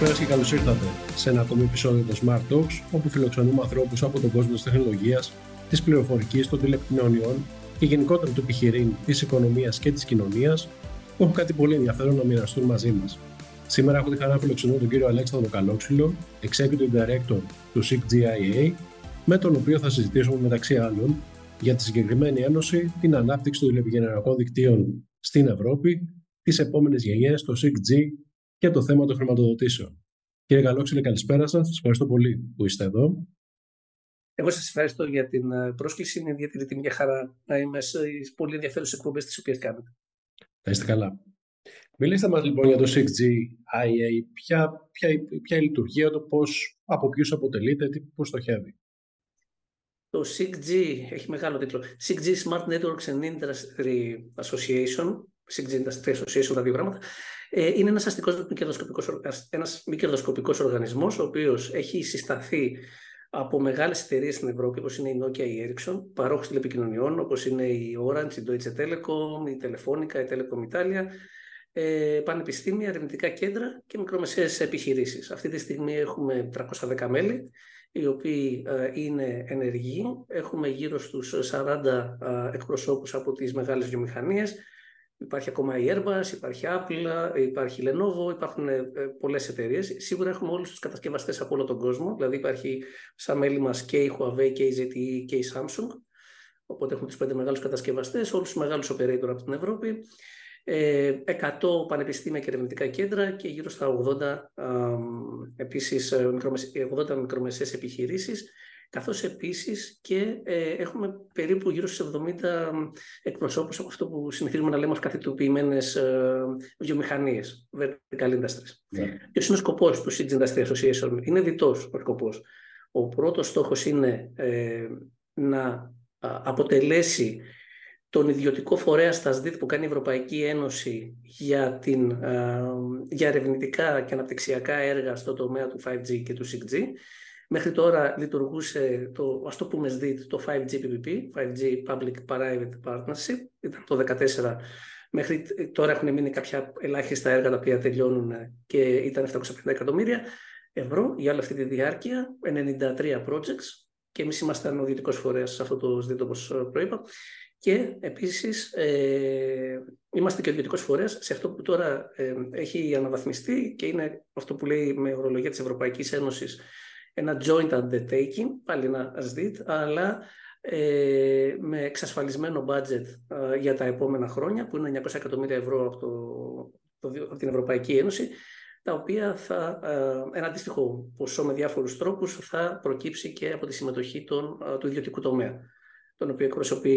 Λοιπόν, καλησπέρας και καλώς ήρθατε σε ένα ακόμη επεισόδιο των Smart Talks, όπου φιλοξενούμε ανθρώπους από τον κόσμο της τεχνολογίας, της πληροφορικής, των τηλεπικοινωνιών και γενικότερα του επιχειρήν, της οικονομίας και της κοινωνίας, που έχουν κάτι πολύ ενδιαφέρον να μοιραστούν μαζί μας. Σήμερα έχω τη χαρά να φιλοξενώ τον κύριο Αλέξανδρο Καλόξυλο, Executive Director του SIGGIA, με τον οποίο θα συζητήσουμε μεταξύ άλλων για τη συγκεκριμένη ένωση, την ανάπτυξη των τηλεπικοινωνιακών δικτύων στην Ευρώπη, τις επόμενες γενιές, το 6G και το θέμα των χρηματοδοτήσεων. Κύριε Καλόξυλε, καλησπέρα σας. Σας ευχαριστώ πολύ που είστε εδώ. Εγώ σας ευχαριστώ για την ε, πρόσκληση. Είναι ιδιαίτερη τιμή και χαρά να είμαι σε πολύ ενδιαφέρουσες εκπομπές τις οποίες κάνετε. Θα είστε καλά. Μιλήστε μας λοιπόν για το 6G IA, ποια, ποια, ποια η λειτουργία του, πώς, από ποιους αποτελείται, τι, πώς στοχεύει; Το 6G έχει μεγάλο τίτλο. 6G Smart Networks and Industry Association, 6G Industry Association, τα δύο πράγματα, ε, είναι ένας αστικός μη κερδοσκοπικός, ένας μη κερδοσκοπικός οργανισμός, ο οποίος έχει συσταθεί από μεγάλες εταιρείες στην Ευρώπη, όπως είναι η Nokia, η Ericsson, παρόχους τηλεπικοινωνιών, όπως είναι η Orange, η Deutsche Telekom, η Telefonica, η Telecom Italia, ε, πανεπιστήμια, ερευνητικά κέντρα και μικρομεσαίες επιχειρήσεις. Αυτή τη στιγμή έχουμε 310 μέλη, οι οποίοι ε, είναι ενεργοί. Έχουμε γύρω στους 40 ε, εκπροσώπους από τις μεγάλες βιομηχανίες. Υπάρχει ακόμα η Airbus, υπάρχει Apple, υπάρχει Lenovo, υπάρχουν ε, πολλές εταιρείες. Σίγουρα έχουμε όλους τους κατασκευαστές από όλο τον κόσμο. Δηλαδή υπάρχει σαν μέλη μας και η Huawei και η ZTE και η Samsung. Οπότε έχουμε τους πέντε μεγάλους κατασκευαστές, όλους τους μεγάλους operator από την Ευρώπη. 100 ε, πανεπιστήμια και ερευνητικά κέντρα και γύρω στα 80, επίσης, 80 ε, μικρομεσαίες επιχειρήσεις, καθώς επίσης και ε, έχουμε περίπου γύρω στους 70 εκπροσώπους από αυτό που συνηθίζουμε να λέμε ως καθητοποιημένες ε, βιομηχανίες, vertical industries. Yeah. Ποιος είναι ο σκοπός του City Industry Association, είναι διτός ο σκοπός. Ο πρώτος στόχος είναι να αποτελέσει τον ιδιωτικό φορέα στα ΣΔΙΤ που κάνει η Ευρωπαϊκή Ένωση για, την, ε, για ερευνητικά και αναπτυξιακά έργα στο τομέα του 5G και του 6G. Μέχρι τώρα λειτουργούσε το, ας το πούμε ΣΔΙΤ, το 5G PPP, 5G Public Private Partnership, ήταν το 2014. Μέχρι τώρα έχουν μείνει κάποια ελάχιστα έργα τα οποία τελειώνουν και ήταν 750 εκατομμύρια ευρώ για όλη αυτή τη διάρκεια, 93 projects. Και εμείς ήμασταν ο ιδιωτικός φορέας σε αυτό το ΣΔΙΤ όπως προείπα. Και επίσης ε, είμαστε και ιδιωτικός φορέας σε αυτό που τώρα ε, έχει αναβαθμιστεί και είναι αυτό που λέει με ορολογία της Ευρωπαϊκής Ένωσης ένα joint undertaking, πάλι ένα SDIT, αλλά ε, με εξασφαλισμένο budget ε, για τα επόμενα χρόνια, που είναι 900 εκατομμύρια ευρώ από, το, από την Ευρωπαϊκή Ένωση, τα οποία θα, ε, ένα αντίστοιχο ποσό με διάφορους τρόπους θα προκύψει και από τη συμμετοχή των, του ιδιωτικού τομέα τον οποίο εκπροσωπεί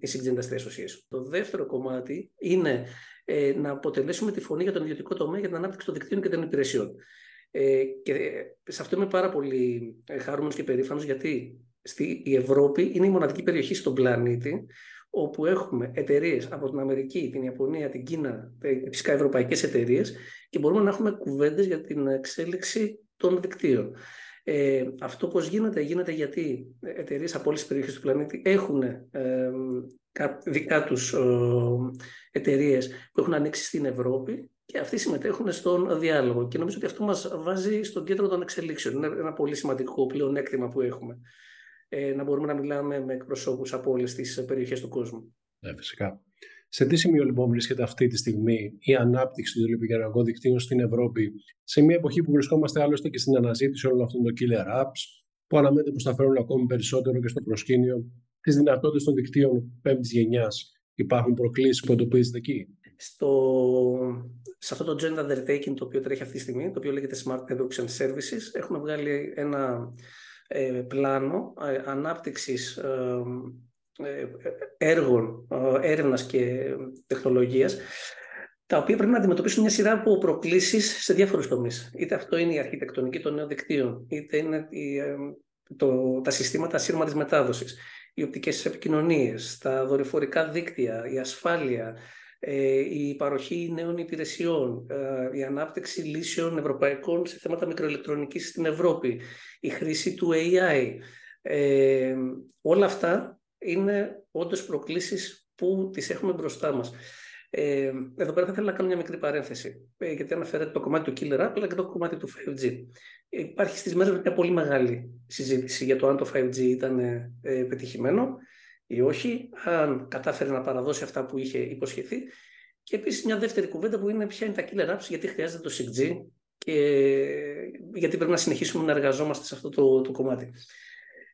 η Six Industry Association. Το δεύτερο κομμάτι είναι ε, να αποτελέσουμε τη φωνή για τον ιδιωτικό τομέα για την ανάπτυξη των δικτύων και των υπηρεσιών. Ε, και σε αυτό είμαι πάρα πολύ ε, χαρούμενος και περήφανος, γιατί στη, η Ευρώπη είναι η μοναδική περιοχή στον πλανήτη όπου έχουμε εταιρείες από την Αμερική, την Ιαπωνία, την Κίνα, ε, φυσικά ευρωπαϊκές εταιρείες και μπορούμε να έχουμε κουβέντες για την εξέλιξη των δικτύων. Ε, αυτό πώς γίνεται, γίνεται γιατί εταιρείες από όλες τις περιοχές του πλανήτη έχουν ε, δικά τους ε, εταιρείες που έχουν ανοίξει στην Ευρώπη και αυτοί συμμετέχουν στον διάλογο. Και νομίζω ότι αυτό μας βάζει στον κέντρο των εξελίξεων. Είναι ένα πολύ σημαντικό πλεονέκτημα που έχουμε. Ε, να μπορούμε να μιλάμε με εκπροσώπους από όλες τις περιοχές του κόσμου. Ναι, φυσικά. Σε τι σημείο λοιπόν βρίσκεται αυτή τη στιγμή η ανάπτυξη των τηλεπικοινωνιακών δικτύων στην Ευρώπη, σε μια εποχή που βρισκόμαστε άλλωστε και στην αναζήτηση όλων αυτών των killer apps, που αναμένεται πως θα φέρουν ακόμη περισσότερο και στο προσκήνιο τις δυνατότητες των δικτύων πέμπτης γενιάς; Υπάρχουν προκλήσεις που εντοπίζετε εκεί; Στο, σε αυτό το gender undertaking το οποίο τρέχει αυτή τη στιγμή, το οποίο λέγεται Smart Networks and Services, έχουμε βγάλει ένα ε, πλάνο ε, ανάπτυξης ε, ε, έργων ε, έρευνας και τεχνολογίας τα οποία πρέπει να αντιμετωπίσουν μια σειρά από προκλήσεις σε διάφορους τομείς. Είτε αυτό είναι η αρχιτεκτονική των νέων δικτύων, είτε είναι η, ε, το, τα συστήματα ασύρματης μετάδοσης, οι οπτικές επικοινωνίες, τα δορυφορικά δίκτυα, η ασφάλεια, η παροχή νέων υπηρεσιών, η ανάπτυξη λύσεων ευρωπαϊκών σε θέματα μικροελεκτρονικής στην Ευρώπη, η χρήση του AI. όλα αυτά είναι όντως προκλήσεις που τις έχουμε μπροστά μας. Ε, εδώ πέρα θα ήθελα να κάνω μια μικρή παρένθεση, ε, γιατί αναφέρεται το κομμάτι του Killer App, αλλά και το κομμάτι του 5G. Υπάρχει στις μέρες μια πολύ μεγάλη συζήτηση για το αν το 5G ήταν ε, πετυχημένο ή όχι, αν κατάφερε να παραδώσει αυτά που είχε υποσχεθεί. Και επίσης μια δεύτερη κουβέντα που είναι ποια είναι τα killer apps, γιατί χρειάζεται το 6G και γιατί πρέπει να συνεχίσουμε να εργαζόμαστε σε αυτό το, το κομμάτι.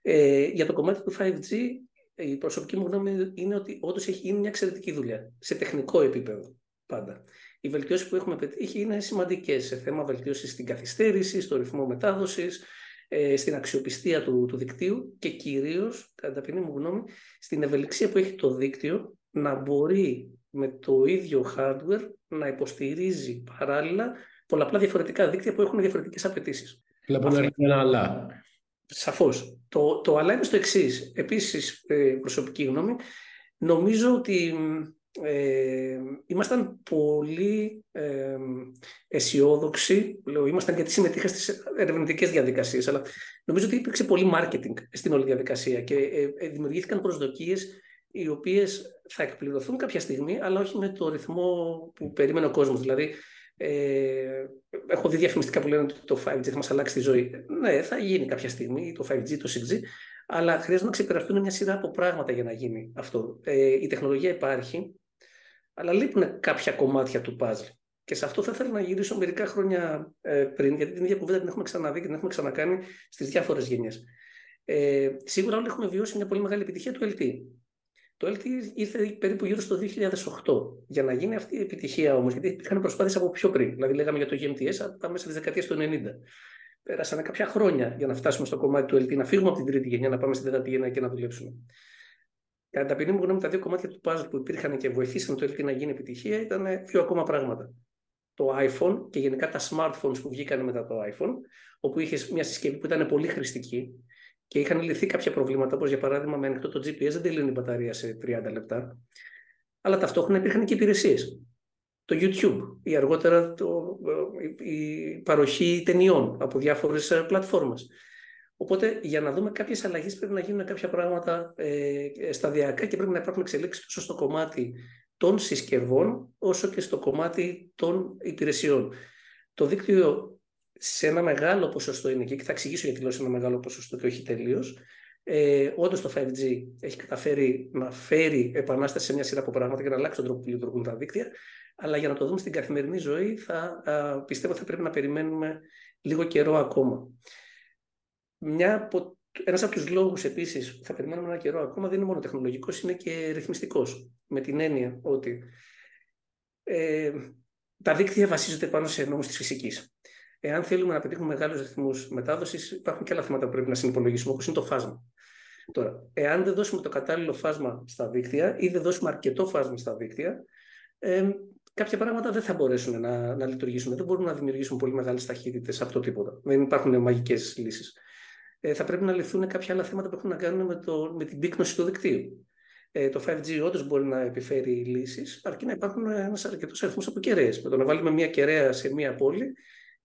Ε, για το κομμάτι του 5G, η προσωπική μου γνώμη είναι ότι όντως έχει γίνει μια εξαιρετική δουλειά, σε τεχνικό επίπεδο πάντα. Οι βελτιώσεις που έχουμε πετύχει είναι σημαντικές σε θέμα βελτίωσης στην καθυστέρηση, στο ρυθμό μετάδοσης, ε, στην αξιοπιστία του, του δικτύου και κυρίως, κατά ταπεινή μου γνώμη, στην ευελιξία που έχει το δίκτυο να μπορεί με το ίδιο hardware να υποστηρίζει παράλληλα πολλαπλά διαφορετικά δίκτυα που έχουν διαφορετικές απαιτήσεις. Βλέπω να ένα αλλά. Σαφώς. Το, το αλλά είναι στο εξής. Επίσης, ε, προσωπική γνώμη, νομίζω ότι ε, ήμασταν πολύ ε, αισιόδοξοι, λέω, ήμασταν γιατί συμμετείχα στις ερευνητικές διαδικασίες, αλλά νομίζω ότι υπήρξε πολύ marketing στην όλη διαδικασία και ε, ε, δημιουργήθηκαν προσδοκίες οι οποίες θα εκπληρωθούν κάποια στιγμή, αλλά όχι με το ρυθμό που περίμενε ο κόσμος. Δηλαδή, ε, έχω δει διαφημιστικά που λένε ότι το 5G θα μας αλλάξει τη ζωή. Ναι, θα γίνει κάποια στιγμή το 5G, το 6G, αλλά χρειάζεται να ξεπεραστούν μια σειρά από πράγματα για να γίνει αυτό. Ε, η τεχνολογία υπάρχει, αλλά λείπουν κάποια κομμάτια του puzzle. Και σε αυτό θα ήθελα να γυρίσω μερικά χρόνια ε, πριν, γιατί την ίδια κουβέντα την έχουμε ξαναδεί και την έχουμε ξανακάνει στις διάφορες γενιές. Ε, σίγουρα όλοι έχουμε βιώσει μια πολύ μεγάλη επιτυχία του LTE. Το LTE ήρθε περίπου γύρω στο 2008. Για να γίνει αυτή η επιτυχία όμως, γιατί υπήρχαν προσπάθειες από πιο πριν. Δηλαδή, λέγαμε για το GMTS από τα μέσα της δεκαετίας του 90. Πέρασαν κάποια χρόνια για να φτάσουμε στο κομμάτι του LTE, να φύγουμε από την τρίτη γενιά, να πάμε στην τέταρτη γενιά και να δουλέψουμε. Κατά ταπεινή μου γνώμη, τα δύο κομμάτια του puzzle που υπήρχαν και βοηθήσαν το LTE να γίνει επιτυχία ήταν δύο ακόμα πράγματα. Το iPhone και γενικά τα smartphones που βγήκαν μετά το iPhone, όπου είχες μια συσκευή που ήταν πολύ χρηστική και είχαν λυθεί κάποια προβλήματα, όπως για παράδειγμα με ανοιχτό το GPS δεν τελειώνει η μπαταρία σε 30 λεπτά. Αλλά ταυτόχρονα υπήρχαν και υπηρεσίες. Το YouTube ή αργότερα το, η παροχή ταινιών από διάφορες πλατφόρμες. Οπότε για να δούμε κάποιες αλλαγές πρέπει να γίνουν κάποια πράγματα ε, σταδιακά και πρέπει να υπάρχουν εξελίξεις τόσο στο κομμάτι των συσκευών όσο και στο κομμάτι των υπηρεσιών. Το δίκτυο σε ένα μεγάλο ποσοστό είναι εκεί και θα εξηγήσω γιατί λέω σε ένα μεγάλο ποσοστό και όχι τελείως. Ε, Όντως το 5G έχει καταφέρει να φέρει επανάσταση σε μια σειρά από πράγματα και να αλλάξει τον τρόπο που λειτουργούν τα δίκτυα. Αλλά για να το δούμε στην καθημερινή ζωή, θα, α, πιστεύω θα πρέπει να περιμένουμε λίγο καιρό ακόμα. Μια από, ένας από τους λόγους επίσης που θα περιμένουμε ένα καιρό ακόμα δεν είναι μόνο τεχνολογικός, είναι και ρυθμιστικός. Με την έννοια ότι ε, τα δίκτυα βασίζονται πάνω σε νόμους της φυσικής. Εάν θέλουμε να πετύχουμε μεγάλους ρυθμούς μετάδοσης, υπάρχουν και άλλα θέματα που πρέπει να συνυπολογίσουμε, όπως είναι το φάσμα. Τώρα, εάν δεν δώσουμε το κατάλληλο φάσμα στα δίκτυα ή δεν δώσουμε αρκετό φάσμα στα δίκτυα, ε, κάποια πράγματα δεν θα μπορέσουν να, να λειτουργήσουν. Δεν μπορούν να δημιουργήσουν πολύ μεγάλες ταχύτητες από το τίποτα. Δεν υπάρχουν μαγικές λύσεις. Ε, θα πρέπει να λυθούν κάποια άλλα θέματα που έχουν να κάνουν με, το, με την πύκνωση του δικτύου. Ε, το 5G όντως μπορεί να επιφέρει λύσεις, αρκεί να υπάρχουν ένας αρκετός αριθμός από κεραίε. Με το να βάλουμε μια κεραία σε μια πόλη,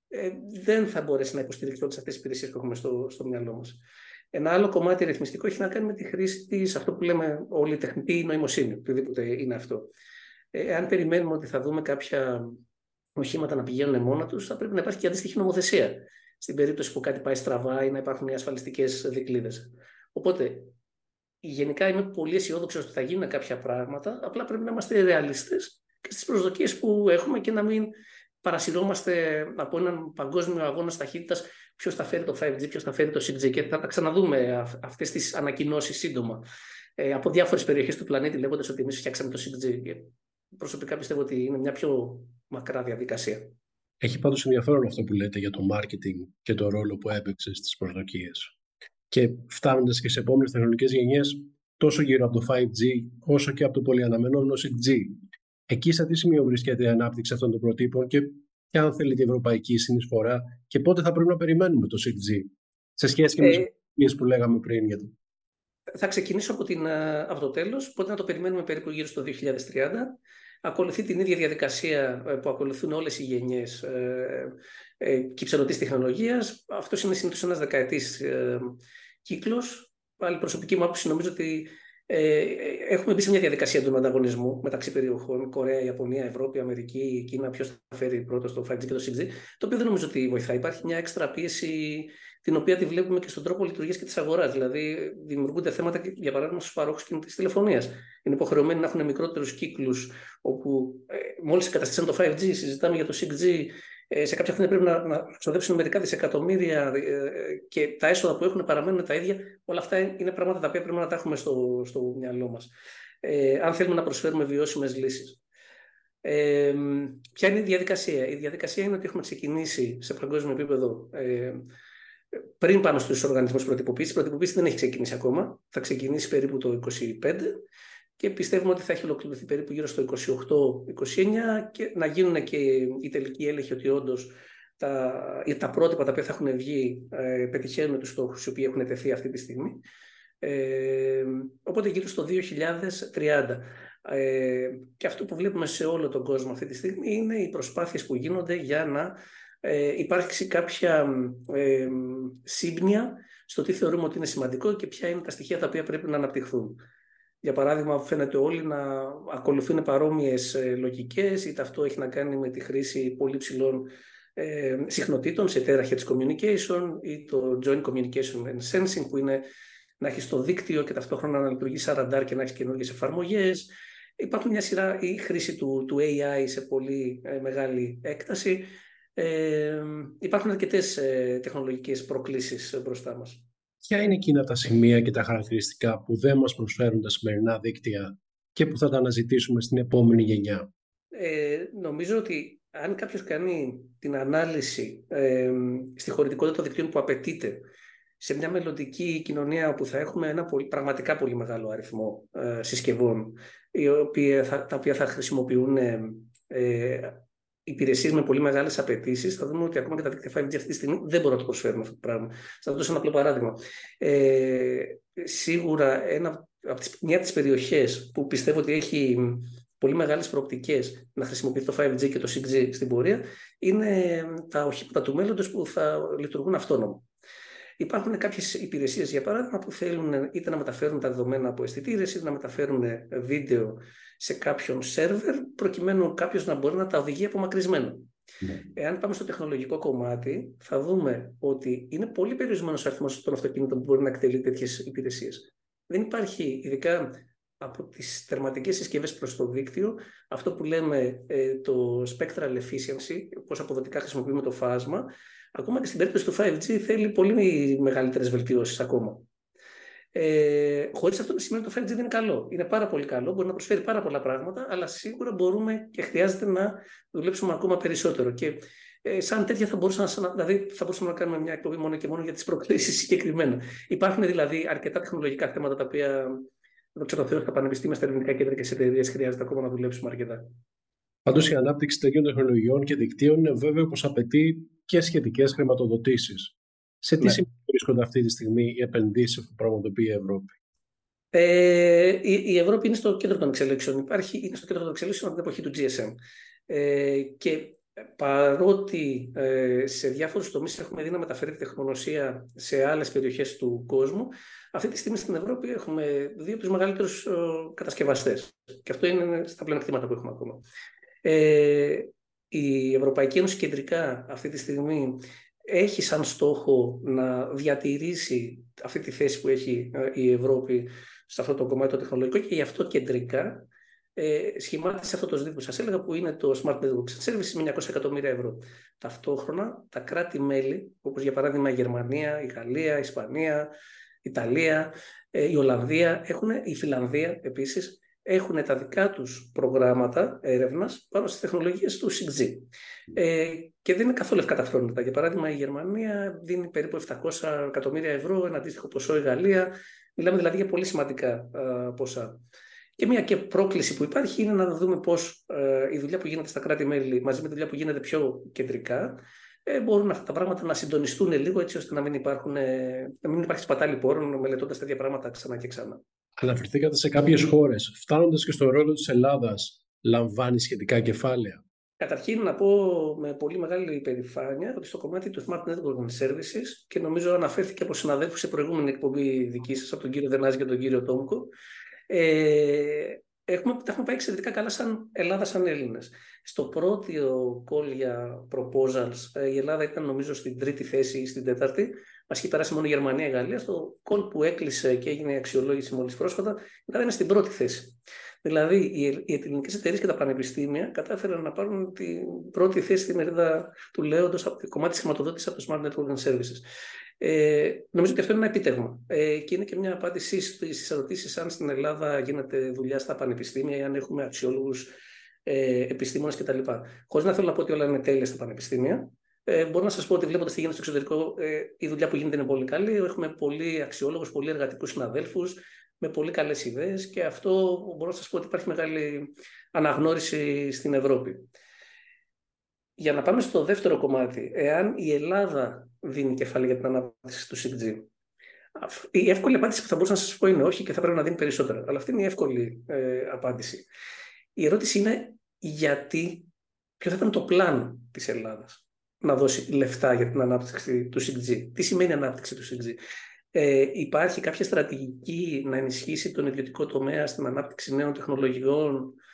ε, δεν θα μπορέσει να υποστηρίξει όλες αυτές τι υπηρεσίες που έχουμε στο, στο μυαλό μας. Ένα άλλο κομμάτι ρυθμιστικό έχει να κάνει με τη χρήση της, αυτό που λέμε όλη τεχνητή νοημοσύνη, οτιδήποτε είναι αυτό. Ε, αν περιμένουμε ότι θα δούμε κάποια οχήματα να πηγαίνουν μόνα τους, θα πρέπει να υπάρχει και αντίστοιχη νομοθεσία. Στην περίπτωση που κάτι πάει στραβά ή να υπάρχουν ασφαλιστικές δικλείδε. Οπότε, γενικά είμαι πολύ αισιόδοξος ότι θα γίνουν κάποια πράγματα. Απλά πρέπει να είμαστε ρεαλιστές και στις προσδοκίες που έχουμε και να μην παρασυρώμαστε από έναν παγκόσμιο αγώνα ταχύτητα ποιος θα φέρει το 5G, ποιος θα φέρει το 6G και θα τα ξαναδούμε αυτές τις ανακοινώσεις σύντομα ε, από διάφορες περιοχές του πλανήτη λέγοντας ότι εμείς φτιάξαμε το 6G. Και προσωπικά πιστεύω ότι είναι μια πιο μακρά διαδικασία. Έχει πάντως ενδιαφέρον αυτό που λέτε για το marketing και το ρόλο που έπαιξε στις προσδοκίες. Και φτάνοντας και σε επόμενες τεχνολογικές γενιές, τόσο γύρω από το 5G, όσο και από το πολυαναμενόμενο 6G, Εκεί σε τι σημείο βρίσκεται η ανάπτυξη αυτών των προτύπων και ποια αν θέλει η ευρωπαϊκή συνεισφορά και πότε θα πρέπει να περιμένουμε το 6G σε σχέση και με ε, τις που λέγαμε πριν για το. Θα ξεκινήσω από, την, ε, από το τέλος, πότε να το περιμένουμε περίπου γύρω στο 2030. Ακολουθεί την ίδια διαδικασία ε, που ακολουθούν όλες οι γενιές ε, ε, κυψελωτής τεχνολογίας. Αυτός είναι συνήθως ένας δεκαετής ε, κύκλος. Πάλι προσωπική μου άποψη νομίζω ότι Ε, έχουμε μπει σε μια διαδικασία του ανταγωνισμού μεταξύ περιοχών, Κορέα, Ιαπωνία, Ευρώπη, Αμερική, Κίνα, ποιος θα φέρει πρώτος στο 5G και το 6G, το οποίο δεν νομίζω ότι βοηθάει. Υπάρχει μια έξτρα πίεση την οποία τη βλέπουμε και στον τρόπο λειτουργίας και της αγοράς. Δηλαδή, δημιουργούνται θέματα, για παράδειγμα, στους παρόχους κινητή τηλεφωνίας. Είναι υποχρεωμένοι να έχουν μικρότερους κύκλους, όπου ε, μόλις εγκαταστήσαν το 5G, συζητάμε για το 6G, ε, σε κάποια χρόνια πρέπει να, να ξοδέψουν μερικά δισεκατομμύρια ε, και τα έσοδα που έχουν παραμένουν τα ίδια. Όλα αυτά είναι πράγματα τα οποία πρέπει να τα έχουμε στο, στο μυαλό μας. Ε, αν θέλουμε να προσφέρουμε βιώσιμες λύσεις. Ε, ποια είναι η διαδικασία; Η διαδικασία είναι ότι έχουμε ξεκινήσει σε παγκόσμιο επίπεδο ε, πριν πάμε στους οργανισμούς προτυποποίησης. Η προτυποποίηση δεν έχει ξεκινήσει ακόμα. Θα ξεκινήσει περίπου το 2025 και πιστεύουμε ότι θα έχει ολοκληρωθεί περίπου γύρω στο 28-29 και να γίνουν και οι τελικοί έλεγχοι ότι όντως τα, τα πρότυπα τα οποία θα έχουν βγει ε, πετυχαίνουν τους στόχους οι οποίοι έχουν τεθεί αυτή τη στιγμή. Ε, οπότε γύρω στο 2030. Ε, και αυτό που βλέπουμε σε όλο τον κόσμο αυτή τη στιγμή είναι οι προσπάθειες που γίνονται για να ε, υπάρξει κάποια ε, σύμπνοια στο τι θεωρούμε ότι είναι σημαντικό και ποια είναι τα στοιχεία τα οποία πρέπει να αναπτυχθούν. Για παράδειγμα, φαίνεται όλοι να ακολουθούν παρόμοιες ε, λογικές, είτε αυτό έχει να κάνει με τη χρήση πολύ ψηλών ε, συχνοτήτων σε terahertz communication ή το joint communication and sensing, που είναι να έχεις το δίκτυο και ταυτόχρονα να λειτουργείς σαν ραντάρ και να έχεις καινούργιες εφαρμογές. Υπάρχουν μια σειρά η χρήση του, του AI σε πολύ ε, μεγάλη έκταση. Ε, υπάρχουν αρκετές ε, τεχνολογικές προκλήσεις μπροστά μας. Ποια είναι εκείνα τα σημεία και τα χαρακτηριστικά που δεν μας προσφέρουν τα σημερινά δίκτυα και που θα τα αναζητήσουμε στην επόμενη γενιά; Ε, νομίζω ότι αν κάποιος κάνει την ανάλυση ε, στη χωρητικότητα των δικτύων που απαιτείται σε μια μελλοντική κοινωνία όπου θα έχουμε ένα πολύ, πραγματικά πολύ μεγάλο αριθμό ε, συσκευών οι θα, τα οποία θα χρησιμοποιούν ε, υπηρεσίες με πολύ μεγάλες απαιτήσεις, θα δούμε ότι ακόμα και τα δίκτυα 5G αυτή τη στιγμή δεν μπορούν να το προσφέρουν αυτό το πράγμα. Θα δώσω ένα απλό παράδειγμα. Ε, σίγουρα ένα, από τις, μια από τις περιοχές που πιστεύω ότι έχει πολύ μεγάλες προοπτικές να χρησιμοποιεί το 5G και το 6G στην πορεία είναι τα οχήματα του μέλλοντος που θα λειτουργούν αυτόνομα. Υπάρχουν κάποιες υπηρεσίες, για παράδειγμα, που θέλουν είτε να μεταφέρουν τα δεδομένα από αισθητήρες, είτε να μεταφέρουν βίντεο σε κάποιον σερβερ, προκειμένου κάποιος να μπορεί να τα οδηγεί απομακρυσμένα. Ναι. Εάν πάμε στο τεχνολογικό κομμάτι, θα δούμε ότι είναι πολύ περιορισμένος ο αριθμός των αυτοκίνητων που μπορεί να εκτελεί τέτοιες υπηρεσίες. Δεν υπάρχει, ειδικά από τις τερματικές συσκευές προς το δίκτυο, αυτό που λέμε ε, το spectral efficiency, πώς αποδοτικά χρησιμοποιούμε το φάσμα, ακόμα και στην περίπτωση του 5G θέλει πολύ μεγαλύτερες βελτιώσεις ακόμα. Ε, Χωρίς αυτό να σημαίνει ότι το 5G δεν είναι καλό. Είναι πάρα πολύ καλό, μπορεί να προσφέρει πάρα πολλά πράγματα, αλλά σίγουρα μπορούμε και χρειάζεται να δουλέψουμε ακόμα περισσότερο. Και ε, σαν τέτοια θα μπορούσαμε, δηλαδή, θα μπορούσαμε να κάνουμε μια εκπομπή μόνο και μόνο για τις προκλήσεις συγκεκριμένα. Υπάρχουν δηλαδή αρκετά τεχνολογικά θέματα τα οποία, δόξα τω Θεώ, στα πανεπιστήμια, στα ελληνικά κέντρα και σε εταιρείες χρειάζεται ακόμα να δουλέψουμε αρκετά. Πάντως η ανάπτυξη τέτοιων τεχνολογιών και δικτύων είναι βέβαιο πω απαιτεί και σχετικές χρηματοδοτήσεις. Σε τι ναι. σημείο βρίσκονται αυτή τη στιγμή οι επενδύσεις που πραγματοποιεί η Ευρώπη; Ε, η, η, Ευρώπη είναι στο κέντρο των εξελίξεων. Υπάρχει, είναι στο κέντρο των εξελίξεων από την εποχή του GSM. Ε, και παρότι ε, σε διάφορους τομείς έχουμε δει να μεταφέρει τη τεχνολογία σε άλλες περιοχές του κόσμου, αυτή τη στιγμή στην Ευρώπη έχουμε δύο από τους μεγαλύτερους ε, κατασκευαστές. Και αυτό είναι στα πλεονεκτήματα που έχουμε ακόμα. Ε, η Ευρωπαϊκή Ένωση κεντρικά αυτή τη στιγμή έχει σαν στόχο να διατηρήσει αυτή τη θέση που έχει ε, η Ευρώπη σε αυτό το κομμάτι το τεχνολογικό και γι' αυτό κεντρικά ε, σχημάτισε αυτό το ζήτημα που σας έλεγα που είναι το Smart Network Services με 900 εκατομμύρια ευρώ. Ταυτόχρονα τα κράτη-μέλη, όπως για παράδειγμα η Γερμανία, η Γαλλία, η Ισπανία, η Ιταλία, ε, η Ολλανδία, έχουν, η Φιλανδία επίσης, έχουν τα δικά τους προγράμματα έρευνας πάνω στις τεχνολογίες του 6G. Ε, και δεν είναι καθόλου ευκαταφρόνητα. Για παράδειγμα, η Γερμανία δίνει περίπου 700 εκατομμύρια ευρώ, ένα αντίστοιχο ποσό η Γαλλία. Μιλάμε δηλαδή για πολύ σημαντικά α, ποσά. Και μια και πρόκληση που υπάρχει είναι να δούμε πώς ε, η δουλειά που γίνεται στα κράτη-μέλη μαζί με τη δουλειά που γίνεται πιο κεντρικά ε, μπορούν αυτά τα πράγματα να συντονιστούν λίγο έτσι ώστε να μην, υπάρχουν, ε, να μην υπάρχει σπατάλη πόρων μελετώντας τέτοια πράγματα ξανά και ξανά. Αναφερθήκατε σε κάποιες χώρες. Φτάνοντας και στο ρόλο της Ελλάδας, λαμβάνεις σχετικά κεφάλαια. Καταρχήν να πω με πολύ μεγάλη υπερηφάνεια ότι στο κομμάτι του Smart Network Services και νομίζω αναφέρθηκε από συναδέλφους σε προηγούμενη εκπομπή δική σας, από τον κύριο Δενάζη και τον κύριο Τόμκο, Ε, έχουμε, τα έχουμε πάει εξαιρετικά καλά σαν Ελλάδα, σαν Έλληνες. Στο πρώτο call για proposals η Ελλάδα ήταν νομίζω στην τρίτη θέση ή στην τέταρτη. Μας είχε περάσει μόνο η Γερμανία, η Γαλλία. Στο call που έκλεισε και έγινε η αξιολόγηση μόλις πρόσφατα, ήταν στην πρώτη θέση. Δηλαδή, οι ελληνικές εταιρείες και τα πανεπιστήμια κατάφεραν να πάρουν την πρώτη θέση στη μερίδα του Λέοντος από το κομμάτι της χρηματοδότησης από το Smart Network and Services. Ε, νομίζω ότι αυτό είναι ένα επίτευγμα. Ε, και είναι και μια απάντηση στις ερωτήσεις αν στην Ελλάδα γίνεται δουλειά στα πανεπιστήμια ή αν έχουμε αξιόλογους ε, επιστήμονες κτλ. Χωρίς να θέλω να πω ότι όλα είναι τέλεια στα πανεπιστήμια. Ε, μπορώ να σας πω ότι βλέποντας τι γίνεται στο εξωτερικό, ε, η δουλειά που γίνεται είναι πολύ καλή. Έχουμε πολύ αξιόλογους, πολύ εργατικούς συναδέλφους με πολύ καλές ιδέες και αυτό μπορώ να σας πω ότι υπάρχει μεγάλη αναγνώριση στην Ευρώπη. Για να πάμε στο δεύτερο κομμάτι, εάν η Ελλάδα δίνει κεφάλαιο για την ανάπτυξη του 6G, η εύκολη απάντηση που θα μπορούσα να σας πω είναι όχι και θα πρέπει να δίνει περισσότερα. Αλλά αυτή είναι η εύκολη ε, απάντηση. Η ερώτηση είναι γιατί, ποιο θα ήταν το πλάνο της Ελλάδας να δώσει λεφτά για την ανάπτυξη του 6G. Τι σημαίνει ανάπτυξη του 6G ε, υπάρχει κάποια στρατηγική να ενισχύσει τον ιδιωτικό τομέα στην ανάπτυξη νέων τεχνολογιών ε,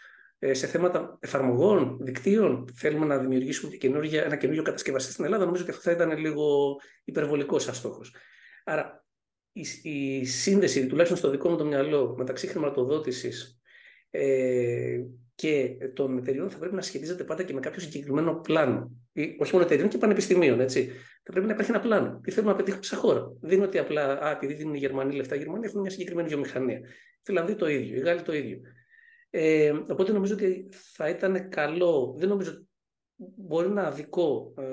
σε θέματα εφαρμογών, δικτύων. Θέλουμε να δημιουργήσουμε ένα καινούργιο κατασκευαστή στην Ελλάδα. Νομίζω ότι αυτό θα ήταν λίγο υπερβολικό σαν στόχος. Άρα, η, η σύνδεση, τουλάχιστον στο δικό μου το μυαλό, μεταξύ χρηματοδότησης ε, και των εταιριών θα πρέπει να σχετίζεται πάντα και με κάποιο συγκεκριμένο πλάνο. όχι μόνο εταιριών και πανεπιστημίων. Έτσι. Θα πρέπει να υπάρχει ένα πλάνο. Τι θέλουμε να πετύχουμε σαν χώρα. Δεν είναι ότι απλά, α, επειδή δίνουν οι Γερμανοί λεφτά, οι Γερμανοί έχουν μια συγκεκριμένη βιομηχανία. Οι Φιλανδοί το ίδιο, οι Γάλλοι το ίδιο. Ε, οπότε νομίζω ότι θα ήταν καλό, δεν νομίζω μπορεί να αδικό ε,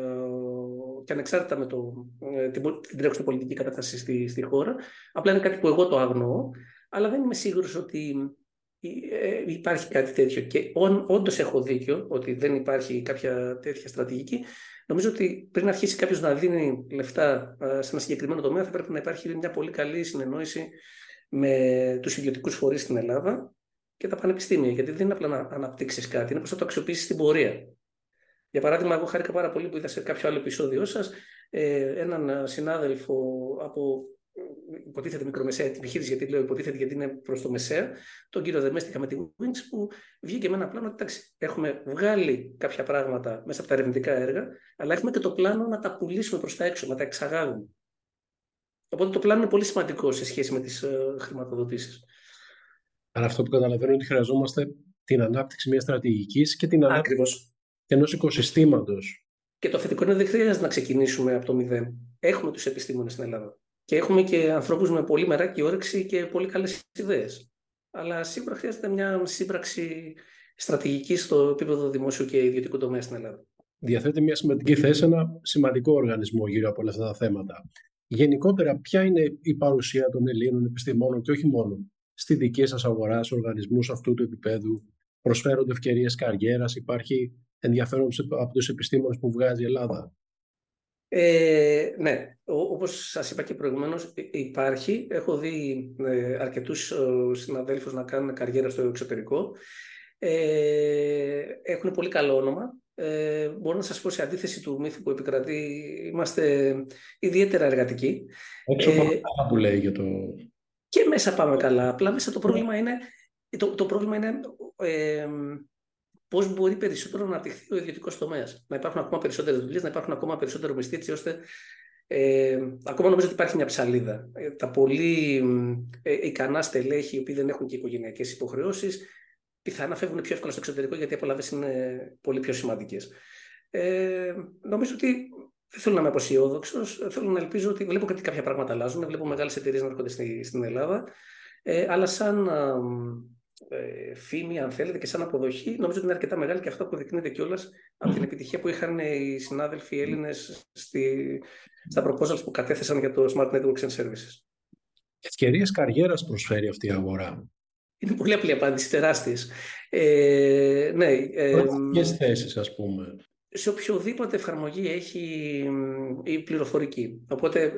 και ανεξάρτητα με το, ε, την, την τρέχουσα πολιτική κατάσταση στη, στη χώρα. Απλά είναι κάτι που εγώ το αγνοώ, αλλά δεν είμαι σίγουρος ότι ε, υπάρχει κάτι τέτοιο. Και όντως έχω δίκιο ότι δεν υπάρχει κάποια τέτοια στρατηγική. Νομίζω ότι πριν αρχίσει κάποιος να δίνει λεφτά σε ένα συγκεκριμένο τομέα, θα πρέπει να υπάρχει μια πολύ καλή συνεννόηση με τους ιδιωτικούς φορείς στην Ελλάδα και τα πανεπιστήμια. Γιατί δεν είναι απλά να αναπτύξεις κάτι, είναι πώς θα το αξιοποιήσεις στην πορεία. Για παράδειγμα, εγώ χάρηκα πάρα πολύ που είδα σε κάποιο άλλο επεισόδιο σας ε, έναν συνάδελφο από υποτίθεται μικρομεσαία επιχείρηση, γιατί λέω υποτίθεται γιατί είναι προς το μεσαία, τον κύριο Δεμέστηκα με τη Wings, που βγήκε με ένα πλάνο ότι εντάξει, έχουμε βγάλει κάποια πράγματα μέσα από τα ερευνητικά έργα, αλλά έχουμε και το πλάνο να τα πουλήσουμε προς τα έξω, να τα εξαγάγουμε. Οπότε το πλάνο είναι πολύ σημαντικό σε σχέση με τις uh, χρηματοδοτήσεις. Άρα αυτό που καταλαβαίνω είναι ότι χρειαζόμαστε την ανάπτυξη μιας στρατηγικής και την ανάπτυξη ενός οικοσυστήματος. Και το θετικό είναι ότι δεν χρειάζεται να ξεκινήσουμε από το μηδέν. Έχουμε τους επιστήμονες στην Ελλάδα. Και έχουμε και ανθρώπους με πολύ μεράκι όρεξη και πολύ καλές ιδέες. Αλλά σίγουρα χρειάζεται μια σύμπραξη στρατηγική στο επίπεδο δημόσιου και ιδιωτικού τομέα στην Ελλάδα. Διαθέτει μια σημαντική θέση ένα σημαντικό οργανισμό γύρω από όλα αυτά τα θέματα. Γενικότερα, ποια είναι η παρουσία των Ελλήνων επιστημόνων και όχι μόνο στη δική σας αγορά, σε οργανισμούς αυτού του επίπεδου, προσφέρονται ευκαιρίες καριέρας, υπάρχει ενδιαφέρον από τους επιστήμονες που βγάζει η Ελλάδα; Ε, ναι, όπως σας είπα και προηγουμένως υπάρχει. Έχω δει ε, αρκετούς ε, συναδέλφους να κάνουν καριέρα στο εξωτερικό. Ε, έχουν πολύ καλό όνομα. Ε, μπορώ να σας πω σε αντίθεση του μύθου που επικρατεί, είμαστε ιδιαίτερα εργατικοί. Έξω ε, που λέει για το... Και μέσα πάμε καλά. Απλά μέσα το πρόβλημα είναι, το, το πρόβλημα είναι ε, πώς μπορεί περισσότερο να αναπτυχθεί ο ιδιωτικός τομέας. Να υπάρχουν ακόμα περισσότερες δουλειές, να υπάρχουν ακόμα περισσότερο μισθοί, έτσι ώστε. Ε, ακόμα νομίζω ότι υπάρχει μια ψαλίδα. Ε, τα πολύ ε, ικανά στελέχη, οι οποίοι δεν έχουν και οικογενειακές υποχρεώσεις, πιθανά φεύγουν πιο εύκολα στο εξωτερικό γιατί οι απολαύε είναι πολύ πιο σημαντικές. Ε, νομίζω ότι δεν θέλω να είμαι αποσιόδοξο. Θέλω να ελπίζω ότι βλέπω ότι κάποια πράγματα αλλάζουν. Βλέπω μεγάλες εταιρείες να έρχονται στην Ελλάδα. Ε, αλλά σαν ε, φήμη, αν θέλετε, και σαν αποδοχή, νομίζω ότι είναι αρκετά μεγάλη και αυτό αποδεικνύεται κιόλας από την επιτυχία που είχαν οι συνάδελφοι Έλληνες στα proposals που κατέθεσαν για το Smart Networks and Services. Ευκαιρίες καριέρας προσφέρει αυτή η αγορά. Είναι πολύ απλή απάντηση, τεράστιες. Ε, ναι, ε, θέσεις, ας πούμε. Σε οποιοδήποτε εφαρμογή έχει η πληροφορική. Οπότε, ε,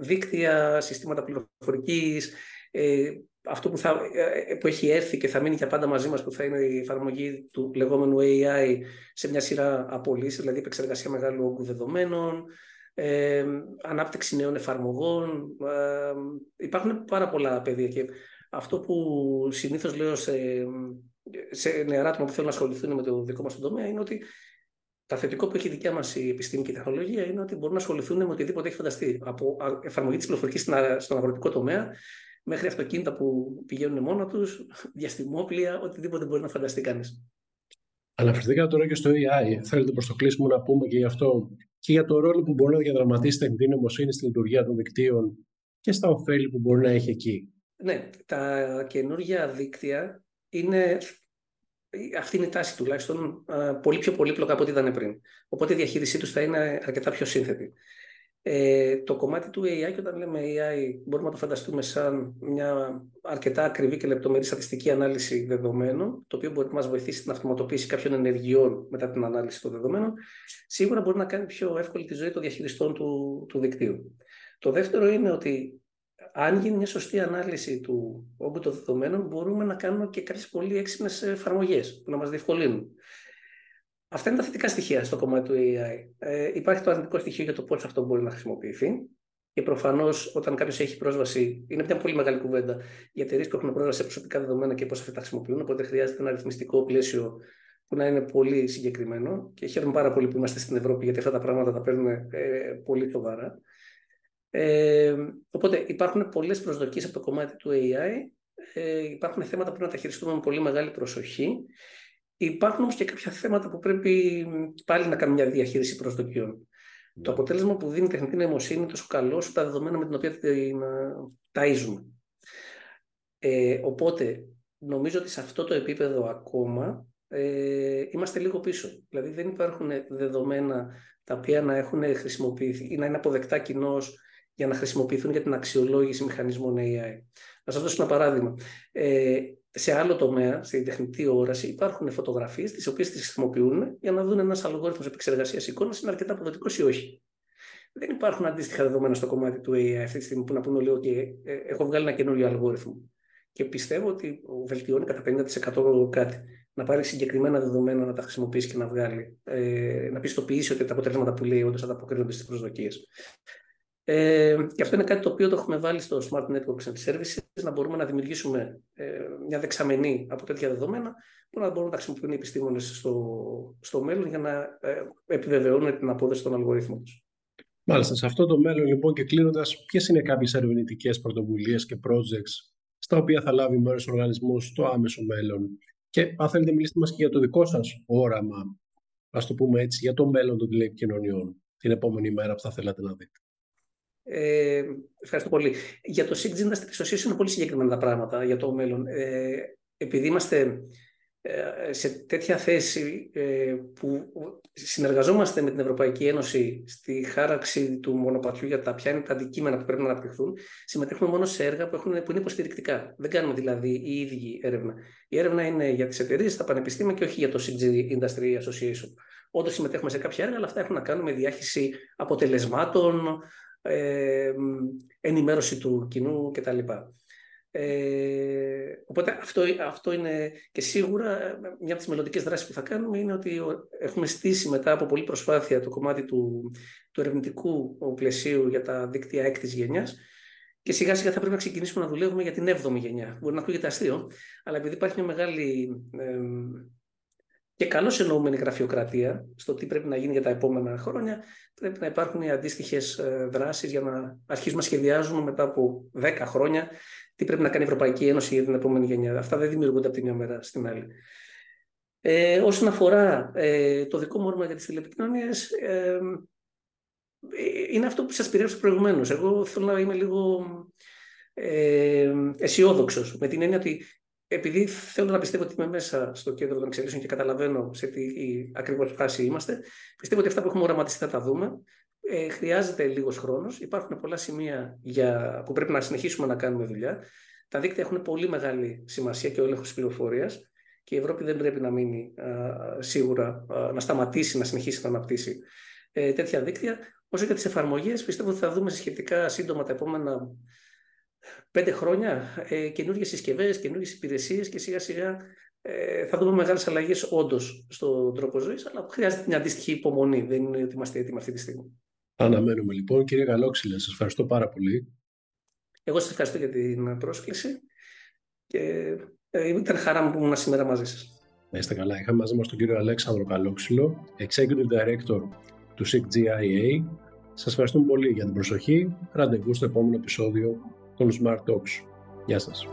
δίκτυα, συστήματα πληροφορικής, ε, αυτό που, θα, ε, που έχει έρθει και θα μείνει για πάντα μαζί μας που θα είναι η εφαρμογή του λεγόμενου AI σε μια σειρά από δηλαδή επεξεργασία μεγάλου όγκου δεδομένων, ε, ανάπτυξη νέων εφαρμογών. Ε, υπάρχουν πάρα πολλά πεδία και Αυτό που συνήθως λέω σε, σε νεαρά άτομα που θέλουν να ασχοληθούν με το δικό μας τομέα είναι ότι τα θετικό που έχει η δικιά μας η επιστήμη και η τεχνολογία είναι ότι μπορούν να ασχοληθούν με οτιδήποτε έχει φανταστεί. Από εφαρμογή της πληροφορικής στον αγροτικό τομέα μέχρι αυτοκίνητα που πηγαίνουν μόνο τους, διαστημόπλια, οτιδήποτε μπορεί να φανταστεί κανείς. Αναφερθήκατε τώρα και στο AI. Θέλετε προς το κλείσιμο να πούμε και γι' αυτό και για το ρόλο που μπορεί να διαδραματίσει η τεχνητή νοημοσύνη στη λειτουργία των δικτύων και στα ωφέλη που μπορεί να έχει εκεί. Ναι, τα καινούργια δίκτυα είναι αυτή είναι η τάση τουλάχιστον πολύ πιο πολύπλοκα από ό,τι ήταν πριν. Οπότε η διαχείρισή τους θα είναι αρκετά πιο σύνθετη. Ε, το κομμάτι του AI, και όταν λέμε AI, μπορούμε να το φανταστούμε σαν μια αρκετά ακριβή και λεπτομερή στατιστική ανάλυση δεδομένων, το οποίο μπορεί να μας βοηθήσει στην αυτοματοποίηση κάποιων ενεργειών μετά την ανάλυση των δεδομένων, σίγουρα μπορεί να κάνει πιο εύκολη τη ζωή των διαχειριστών του, του δικτύου. Το δεύτερο είναι ότι αν γίνει μια σωστή ανάλυση του όγκου των δεδομένων, μπορούμε να κάνουμε και κάποιες πολύ έξυπνες εφαρμογές που να μας διευκολύνουν. Αυτά είναι τα θετικά στοιχεία στο κομμάτι του AI. Ε, υπάρχει το αρνητικό στοιχείο για το πώς αυτό μπορεί να χρησιμοποιηθεί. Και προφανώς, όταν κάποιος έχει πρόσβαση, είναι μια πολύ μεγάλη κουβέντα για εταιρείες που έχουν πρόσβαση σε προσωπικά δεδομένα και πώς αυτά τα χρησιμοποιούν. Οπότε χρειάζεται ένα αριθμιστικό πλαίσιο που να είναι πολύ συγκεκριμένο. Και χαίρομαι πάρα πολύ που είμαστε στην Ευρώπη, γιατί αυτά τα πράγματα τα παίρνουμε ε, πολύ σοβαρά. Ε, οπότε υπάρχουν πολλές προσδοκίες από το κομμάτι του AI. Ε, υπάρχουν θέματα που πρέπει να τα χειριστούμε με πολύ μεγάλη προσοχή. Υπάρχουν όμως και κάποια θέματα που πρέπει πάλι να κάνουμε μια διαχείριση προσδοκιών. Το ναι. αποτέλεσμα που δίνει η τεχνητή νοημοσύνη είναι τόσο καλό όσο τα δεδομένα με την οποία την ταΐζουμε. Ε, οπότε, νομίζω ότι σε αυτό το επίπεδο ακόμα ε, είμαστε λίγο πίσω. Δηλαδή δεν υπάρχουν δεδομένα τα οποία να έχουν χρησιμοποιηθεί ή να είναι αποδεκτά κοινώς για να χρησιμοποιηθούν για την αξιολόγηση μηχανισμών AI. Να σας δώσω ένα παράδειγμα. Ε, σε άλλο τομέα, στην τεχνητή όραση, υπάρχουν φωτογραφίες τις οποίες τις χρησιμοποιούν για να δουν ένας αλγόριθμος επεξεργασίας εικόνας είναι αρκετά αποδοτικός ή όχι. Δεν υπάρχουν αντίστοιχα δεδομένα στο κομμάτι του AI αυτή τη στιγμή που να πούνε όλοι ότι ε, έχω βγάλει ένα καινούριο αλγόριθμο. Και πιστεύω ότι βελτιώνει κατά 50% κάτι. Να πάρει συγκεκριμένα δεδομένα, να τα χρησιμοποιήσει και να βγάλει. Ε, να πιστοποιήσει ότι τα αποτελέσματα που λέει όντως ανταποκρίνονται στις προσδοκίες. Ε, και αυτό είναι κάτι το οποίο το έχουμε βάλει στο Smart Networks and Services, να μπορούμε να δημιουργήσουμε ε, μια δεξαμενή από τέτοια δεδομένα που να μπορούν να χρησιμοποιούν οι επιστήμονες στο, στο μέλλον για να ε, επιβεβαιώνουν την απόδοση των αλγορίθμων τους. Μάλιστα. Σε αυτό το μέλλον, λοιπόν, και κλείνοντας, ποιες είναι κάποιες ερευνητικές πρωτοβουλίες και projects στα οποία θα λάβει μέρος ο οργανισμός στο άμεσο μέλλον; Και αν θέλετε, μιλήστε μας και για το δικό σας όραμα, ας το πούμε έτσι, για το μέλλον των τηλεπικοινωνιών την επόμενη μέρα που θα θέλατε να δείτε. Ε, ευχαριστώ πολύ. Για το SIG Industry Association είναι πολύ συγκεκριμένα τα πράγματα για το μέλλον. Ε, επειδή είμαστε ε, σε τέτοια θέση ε, που συνεργαζόμαστε με την Ευρωπαϊκή Ένωση στη χάραξη του μονοπατιού για τα ποια είναι τα αντικείμενα που πρέπει να αναπτυχθούν, συμμετέχουμε μόνο σε έργα που, έχουν, που είναι υποστηρικτικά. Δεν κάνουμε δηλαδή η ίδια έρευνα. Η έρευνα είναι για τις εταιρείες, τα πανεπιστήμια και όχι για το SIG Industry Association. Όντως συμμετέχουμε σε κάποια έργα, αλλά αυτά έχουν να κάνουν με διάχυση αποτελεσμάτων, ε, ενημέρωση του κοινού κτλ. Ε, οπότε αυτό, αυτό είναι και σίγουρα μια από τις μελλοντικές δράσεις που θα κάνουμε είναι ότι έχουμε στήσει μετά από πολλή προσπάθεια το κομμάτι του, του ερευνητικού πλαισίου για τα δίκτυα έκτης γενιάς και σιγά σιγά θα πρέπει να ξεκινήσουμε να δουλεύουμε για την 7η γενιά. Μπορεί να ακούγεται αστείο, αλλά επειδή υπάρχει μια μεγάλη ε, και καλώς εννοούμενη γραφειοκρατία στο τι πρέπει να γίνει για τα επόμενα χρόνια, πρέπει να υπάρχουν οι αντίστοιχες δράσεις για να αρχίσουμε να σχεδιάζουμε μετά από 10 χρόνια τι πρέπει να κάνει η Ευρωπαϊκή Ένωση για την επόμενη γενιά. Αυτά δεν δημιουργούνται από τη μια μέρα στην άλλη. Ε, όσον αφορά ε, το δικό μου όνομα για τις τηλεπικοινωνίες, ε, είναι αυτό που σας περιέγραψα προηγουμένως. Εγώ θέλω να είμαι λίγο ε, αισιόδοξος με την έννοια ότι επειδή θέλω να πιστεύω ότι είμαι μέσα στο κέντρο των εξελίξεων και καταλαβαίνω σε τι ακριβώς φάση είμαστε, πιστεύω ότι αυτά που έχουμε οραματιστεί θα τα δούμε. Ε, χρειάζεται λίγος χρόνος. Υπάρχουν πολλά σημεία για, που πρέπει να συνεχίσουμε να κάνουμε δουλειά. Τα δίκτυα έχουν πολύ μεγάλη σημασία και ο έλεγχος της πληροφορίας και η Ευρώπη δεν πρέπει να μείνει α, σίγουρα α, να σταματήσει να συνεχίσει να αναπτύσσει ε, τέτοια δίκτυα. Όσο για τις εφαρμογές, πιστεύω ότι θα δούμε σχετικά σύντομα τα επόμενα πέντε χρόνια ε, καινούργιες συσκευές, καινούργιες υπηρεσίες και σιγά σιγά ε, θα δούμε μεγάλες αλλαγές όντως στον τρόπο ζωής, αλλά χρειάζεται μια αντίστοιχη υπομονή. Δεν είναι ότι είμαστε έτοιμοι αυτή τη στιγμή. Αναμένουμε λοιπόν. Κύριε Γαλόξυλα, σας ευχαριστώ πάρα πολύ. Εγώ σας ευχαριστώ για την πρόσκληση Και ε, ήταν χαρά μου που ήμουν σήμερα μαζί σας. Να είστε καλά. Είχαμε μαζί μας τον κύριο Αλέξανδρο Καλόξυλο, Executive Director του SIGGIA. Σας ευχαριστούμε πολύ για την προσοχή. Ραντεβού στο επόμενο επεισόδιο των Smart Talks. Γεια σας.